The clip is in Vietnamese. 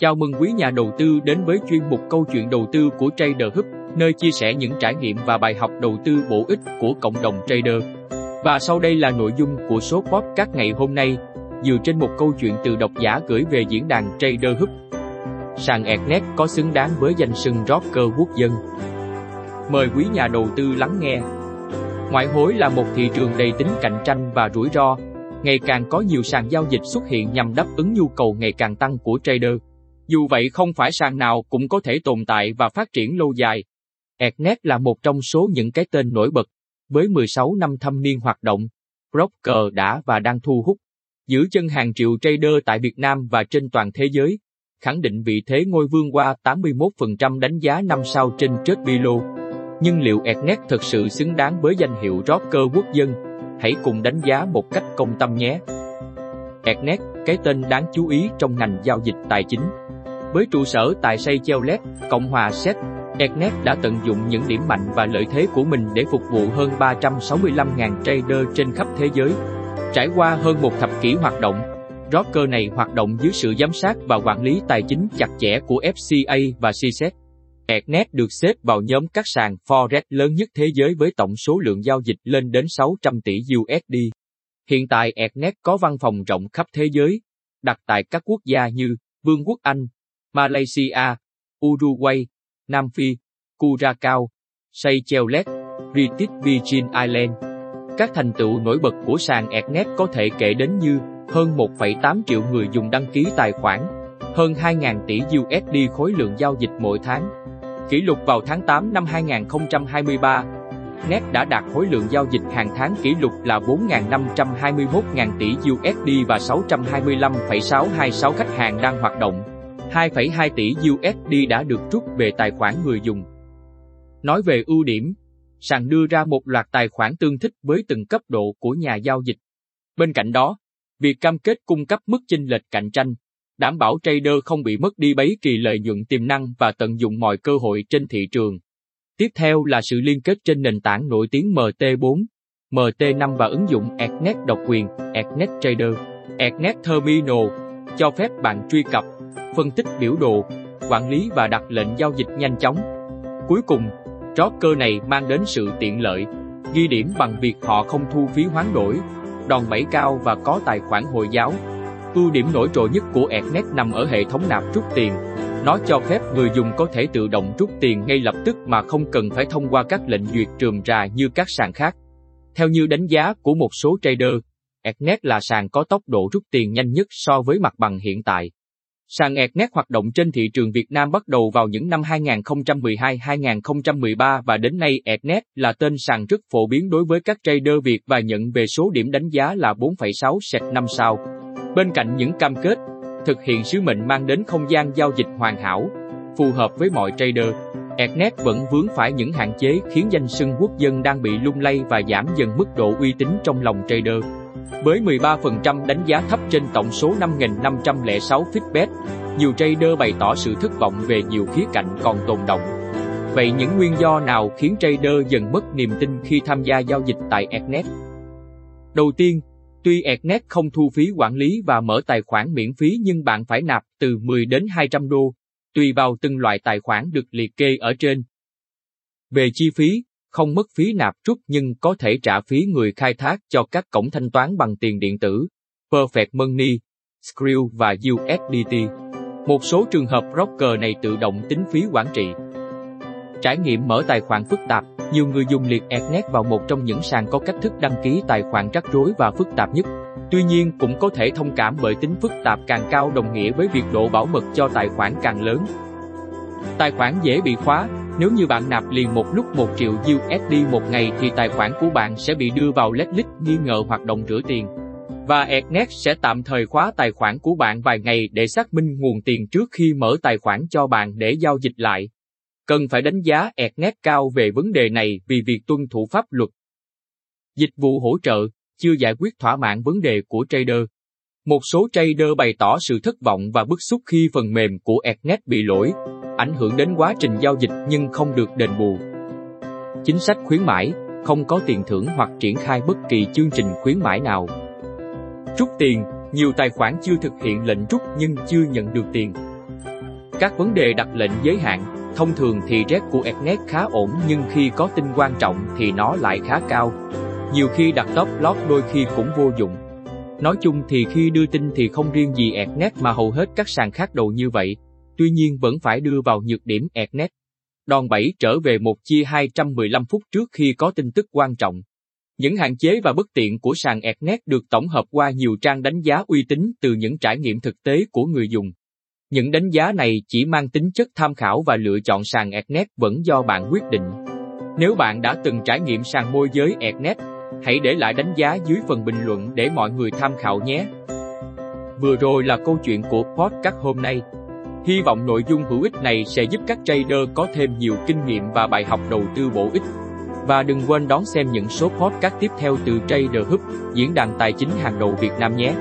Chào mừng quý nhà đầu tư đến với chuyên mục câu chuyện đầu tư của Trader Hub, nơi chia sẻ những trải nghiệm và bài học đầu tư bổ ích của cộng đồng trader. Và sau đây là nội dung của số podcast ngày hôm nay, dựa trên một câu chuyện từ độc giả gửi về diễn đàn Trader Hub. Sàn Ethernet có xứng đáng với danh sừng rocker quốc dân? Mời quý nhà đầu tư lắng nghe. Ngoại hối là một thị trường đầy tính cạnh tranh và rủi ro, ngày càng có nhiều sàn giao dịch xuất hiện nhằm đáp ứng nhu cầu ngày càng tăng của trader. Dù vậy không phải sàn nào cũng có thể tồn tại và phát triển lâu dài. Ethernet là một trong số những cái tên nổi bật. Với 16 năm thâm niên hoạt động, Broker đã và đang thu hút, giữ chân hàng triệu trader tại Việt Nam và trên toàn thế giới, khẳng định vị thế ngôi vương qua 81% đánh giá 5 sao trên Trustpilot. Nhưng liệu Ethernet thực sự xứng đáng với danh hiệu Rocker quốc dân? Hãy cùng đánh giá một cách công tâm nhé. Ethernet, cái tên đáng chú ý trong ngành giao dịch tài chính. Với trụ sở tại Seychelles, Cộng hòa Séc, Ethernet đã tận dụng những điểm mạnh và lợi thế của mình để phục vụ hơn 365.000 trader trên khắp thế giới. Trải qua hơn một thập kỷ hoạt động, Rocker này hoạt động dưới sự giám sát và quản lý tài chính chặt chẽ của FCA và cset Ethernet được xếp vào nhóm các sàn Forex lớn nhất thế giới với tổng số lượng giao dịch lên đến 600 tỷ USD. Hiện tại Ethernet có văn phòng rộng khắp thế giới, đặt tại các quốc gia như Vương quốc Anh, Malaysia, Uruguay, Nam Phi, Curacao, Seychelles, British Virgin Islands. Các thành tựu nổi bật của sàn Ethernet có thể kể đến như hơn 1,8 triệu người dùng đăng ký tài khoản, hơn 2.000 tỷ USD khối lượng giao dịch mỗi tháng. Kỷ lục vào tháng 8 năm 2023, Net đã đạt khối lượng giao dịch hàng tháng kỷ lục là 4.521.000 tỷ USD và 625,626 khách hàng đang hoạt động. 2,2 tỷ USD đã được rút về tài khoản người dùng. Nói về ưu điểm, sàn đưa ra một loạt tài khoản tương thích với từng cấp độ của nhà giao dịch. Bên cạnh đó, việc cam kết cung cấp mức chênh lệch cạnh tranh, đảm bảo trader không bị mất đi bấy kỳ lợi nhuận tiềm năng và tận dụng mọi cơ hội trên thị trường. Tiếp theo là sự liên kết trên nền tảng nổi tiếng MT4, MT5 và ứng dụng Ethernet độc quyền, Ethernet Trader, Ethernet Terminal, cho phép bạn truy cập, phân tích biểu đồ, quản lý và đặt lệnh giao dịch nhanh chóng. Cuối cùng, Rocker này mang đến sự tiện lợi, ghi điểm bằng việc họ không thu phí hoán đổi, đòn bẩy cao và có tài khoản Hồi giáo. Ưu điểm nổi trội nhất của Ethernet nằm ở hệ thống nạp rút tiền. Nó cho phép người dùng có thể tự động rút tiền ngay lập tức mà không cần phải thông qua các lệnh duyệt trường ra như các sàn khác. Theo như đánh giá của một số trader, Ethernet là sàn có tốc độ rút tiền nhanh nhất so với mặt bằng hiện tại. Sàn Ethernet hoạt động trên thị trường Việt Nam bắt đầu vào những năm 2012-2013 và đến nay Ethernet là tên sàn rất phổ biến đối với các trader Việt và nhận về số điểm đánh giá là 4,6 sạch 5 sao. Bên cạnh những cam kết, thực hiện sứ mệnh mang đến không gian giao dịch hoàn hảo, phù hợp với mọi trader, Etnet vẫn vướng phải những hạn chế khiến danh xưng quốc dân đang bị lung lay và giảm dần mức độ uy tín trong lòng trader. Với 13% đánh giá thấp trên tổng số 5.506 feedback, nhiều trader bày tỏ sự thất vọng về nhiều khía cạnh còn tồn động. Vậy những nguyên do nào khiến trader dần mất niềm tin khi tham gia giao dịch tại Ethernet? Đầu tiên, tuy Ethernet không thu phí quản lý và mở tài khoản miễn phí nhưng bạn phải nạp từ 10 đến 200 đô, tùy vào từng loại tài khoản được liệt kê ở trên. Về chi phí, không mất phí nạp rút nhưng có thể trả phí người khai thác cho các cổng thanh toán bằng tiền điện tử, Perfect Money, Skrill và USDT. Một số trường hợp broker này tự động tính phí quản trị. Trải nghiệm mở tài khoản phức tạp, nhiều người dùng liệt Ethernet vào một trong những sàn có cách thức đăng ký tài khoản rắc rối và phức tạp nhất. Tuy nhiên cũng có thể thông cảm bởi tính phức tạp càng cao đồng nghĩa với việc độ bảo mật cho tài khoản càng lớn. Tài khoản dễ bị khóa, nếu như bạn nạp liền một lúc 1 triệu USD một ngày thì tài khoản của bạn sẽ bị đưa vào blacklist nghi ngờ hoạt động rửa tiền. Và Ethernet sẽ tạm thời khóa tài khoản của bạn vài ngày để xác minh nguồn tiền trước khi mở tài khoản cho bạn để giao dịch lại. Cần phải đánh giá Ethernet cao về vấn đề này vì việc tuân thủ pháp luật. Dịch vụ hỗ trợ chưa giải quyết thỏa mãn vấn đề của trader. Một số trader bày tỏ sự thất vọng và bức xúc khi phần mềm của Ethernet bị lỗi, ảnh hưởng đến quá trình giao dịch nhưng không được đền bù. Chính sách khuyến mãi, không có tiền thưởng hoặc triển khai bất kỳ chương trình khuyến mãi nào. Rút tiền, nhiều tài khoản chưa thực hiện lệnh rút nhưng chưa nhận được tiền. Các vấn đề đặt lệnh giới hạn, thông thường thì rét của Ethernet khá ổn nhưng khi có tin quan trọng thì nó lại khá cao. Nhiều khi đặt top lót đôi khi cũng vô dụng. Nói chung thì khi đưa tin thì không riêng gì Ethernet mà hầu hết các sàn khác đầu như vậy, tuy nhiên vẫn phải đưa vào nhược điểm Ethernet. Đòn bẩy trở về một chia 215 phút trước khi có tin tức quan trọng. Những hạn chế và bất tiện của sàn Ethernet được tổng hợp qua nhiều trang đánh giá uy tín từ những trải nghiệm thực tế của người dùng. Những đánh giá này chỉ mang tính chất tham khảo và lựa chọn sàn Ethernet vẫn do bạn quyết định. Nếu bạn đã từng trải nghiệm sàn môi giới Ethernet, hãy để lại đánh giá dưới phần bình luận để mọi người tham khảo nhé. Vừa rồi là câu chuyện của podcast hôm nay. Hy vọng nội dung hữu ích này sẽ giúp các trader có thêm nhiều kinh nghiệm và bài học đầu tư bổ ích. Và đừng quên đón xem những số podcast tiếp theo từ Trader Hub, diễn đàn tài chính hàng đầu Việt Nam nhé.